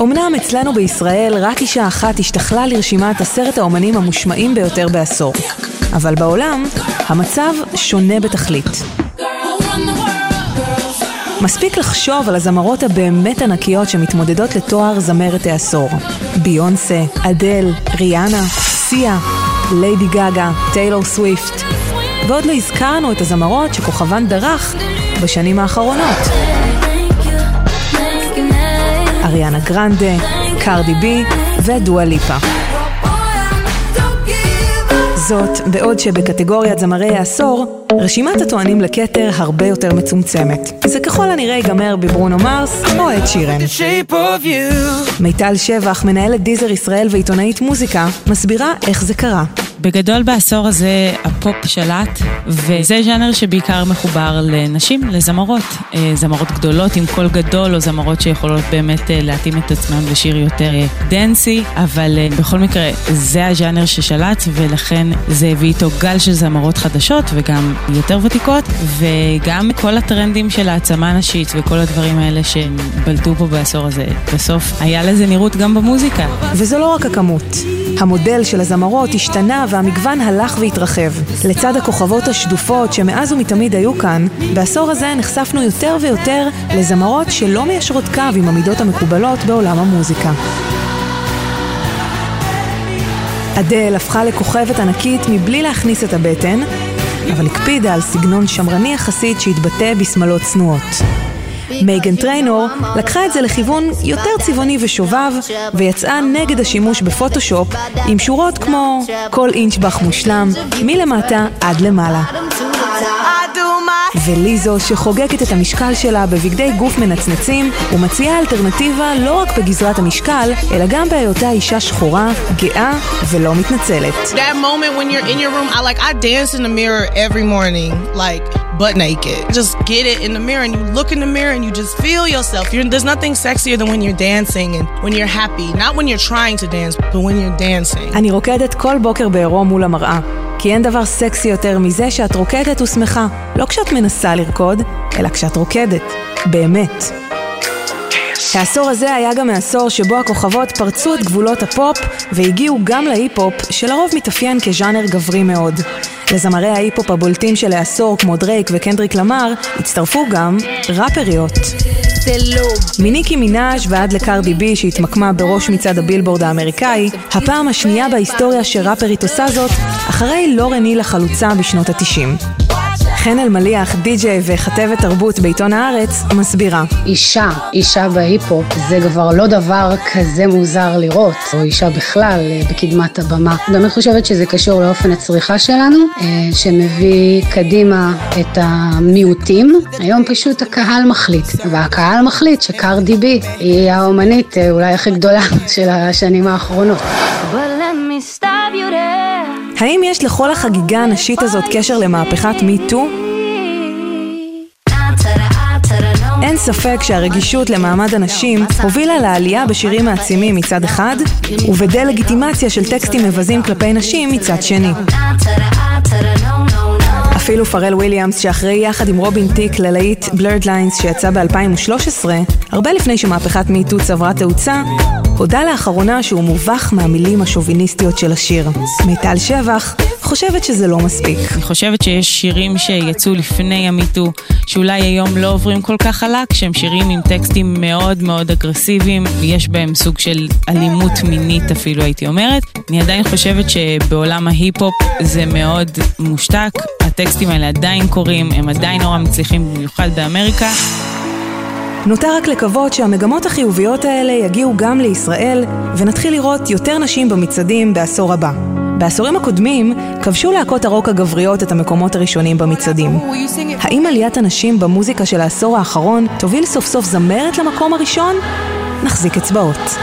אמנם אצלנו בישראל רק אישה אחת השתכלה לרשימת עשרת האומנים המושמעים ביותר בעשור. אבל בעולם, המצב שונה בתכלית. מספיק לחשוב על הזמרות הבאמת ענקיות שמתמודדות לתואר זמרת העשור. ביונסה, אדל, ריאנה, סיה, ליידי גאגה, טיילור סוויפט. ועוד לא הזכרנו את הזמרות שכוכבן דרך בשנים האחרונות. אריאנה גרנדה, קרדי בי ודואה ליפה. זאת, בעוד שבקטגוריית זמרי העשור, רשימת הטוענים לכתר הרבה יותר מצומצמת. זה ככל הנראה ייגמר בברונו מרס או את שירן. מיטל שבח, מנהלת דיזר ישראל ועיתונאית מוזיקה, מסבירה איך זה קרה. בגדול בעשור הזה הפופ שלט, וזה ז'אנר שבעיקר מחובר לנשים, לזמרות. אה, זמרות גדולות עם קול גדול, או זמרות שיכולות באמת אה, להתאים את עצמן לשיר יותר אה, dancy, אבל בכל מקרה זה הז'אנר ששלט, ולכן זה הביא איתו גל של זמרות חדשות, וגם יותר ותיקות, וגם כל הטרנדים של העצמה נשית וכל הדברים האלה שבלטו פה בעשור הזה. בסוף היה לזה נראות גם במוזיקה. וזו לא רק הכמות. המודל של הזמרות השתנה והמגוון הלך והתרחב. לצד הכוכבות השדופות שמאז ומתמיד היו כאן, בעשור הזה נחשפנו יותר ויותר לזמרות שלא מיישרות קו עם המידות המקובלות בעולם המוזיקה. אדל הפכה לכוכבת ענקית מבלי להכניס את הבטן, אבל הקפידה על סגנון שמרני יחסית שהתבטא בשמלות צנועות. מייגן טריינור לקחה את זה לכיוון יותר צבעוני ושובב ויצאה נגד השימוש בפוטושופ עם שורות כמו כל אינצ'בח מושלם מלמטה עד למעלה. וליזו שחוגגת את המשקל שלה בבגדי גוף מנצנצים ומציעה אלטרנטיבה לא רק בגזרת המשקל, אלא גם בהיותה אישה שחורה, גאה ולא מתנצלת. That moment when you're in your room, I like I dance in the mirror every morning, like butt naked. Just get it in the mirror and you look in the mirror and you just feel yourself. You're, there's nothing sexier than when you're dancing and when you're happy. Not when you're trying to dance, but when you're dancing. אני רוקדת כל בוקר בעירום מול המראה. כי אין דבר סקסי יותר מזה שאת רוקדת ושמחה. לא כשאת מנסה לרקוד, אלא כשאת רוקדת. באמת. העשור הזה היה גם העשור שבו הכוכבות פרצו את גבולות הפופ והגיעו גם להיפ-הופ, שלרוב מתאפיין כז'אנר גברי מאוד. לזמרי ההיפ-הופ הבולטים של העשור כמו דרייק וקנדריק למר, הצטרפו גם ראפריות. מניקי מנאז' ועד לקרדי בי שהתמקמה בראש מצעד הבילבורד האמריקאי, הפעם השנייה בהיסטוריה שראפרית עושה זאת, אחרי לורן היל החלוצה בשנות התשעים. חן אלמליח, די-ג'יי וכתבת תרבות בעיתון הארץ, מסבירה. אישה, אישה בהיפ-הופ, זה כבר לא דבר כזה מוזר לראות, או אישה בכלל אה, בקדמת הבמה. אני באמת חושבת שזה קשור לאופן הצריכה שלנו, אה, שמביא קדימה את המיעוטים. היום פשוט הקהל מחליט, והקהל מחליט שקרדי בי היא האומנית אה, אולי הכי גדולה של השנים האחרונות. האם יש לכל החגיגה הנשית הזאת קשר למהפכת MeToo? אין ספק שהרגישות למעמד הנשים הובילה לעלייה בשירים מעצימים מצד אחד, ובדה-לגיטימציה של טקסטים מבזים כלפי נשים מצד שני. אפילו פארל וויליאמס, שאחראי יחד עם רובין ת'יק ללהיט Blurred Lines שיצא ב-2013, הרבה לפני שמהפכת MeToo צברה תאוצה, הודה לאחרונה שהוא מובך מהמילים השוביניסטיות של השיר. מיטל שבח חושבת שזה לא מספיק. אני חושבת שיש שירים שיצאו לפני המיטו, שאולי היום לא עוברים כל כך חלק, שהם שירים עם טקסטים מאוד מאוד אגרסיביים, ויש בהם סוג של אלימות מינית אפילו הייתי אומרת. אני עדיין חושבת שבעולם ההיפ-הופ זה מאוד מושתק, הטקסטים האלה עדיין קורים, הם עדיין נורא מצליחים במיוחד באמריקה. נותר רק לקוות שהמגמות החיוביות האלה יגיעו גם לישראל, ונתחיל לראות יותר נשים במצעדים בעשור הבא. בעשורים הקודמים כבשו להקות הרוק הגבריות את המקומות הראשונים במצעדים. האם עליית הנשים במוזיקה של העשור האחרון תוביל סוף סוף זמרת למקום הראשון? נחזיק אצבעות.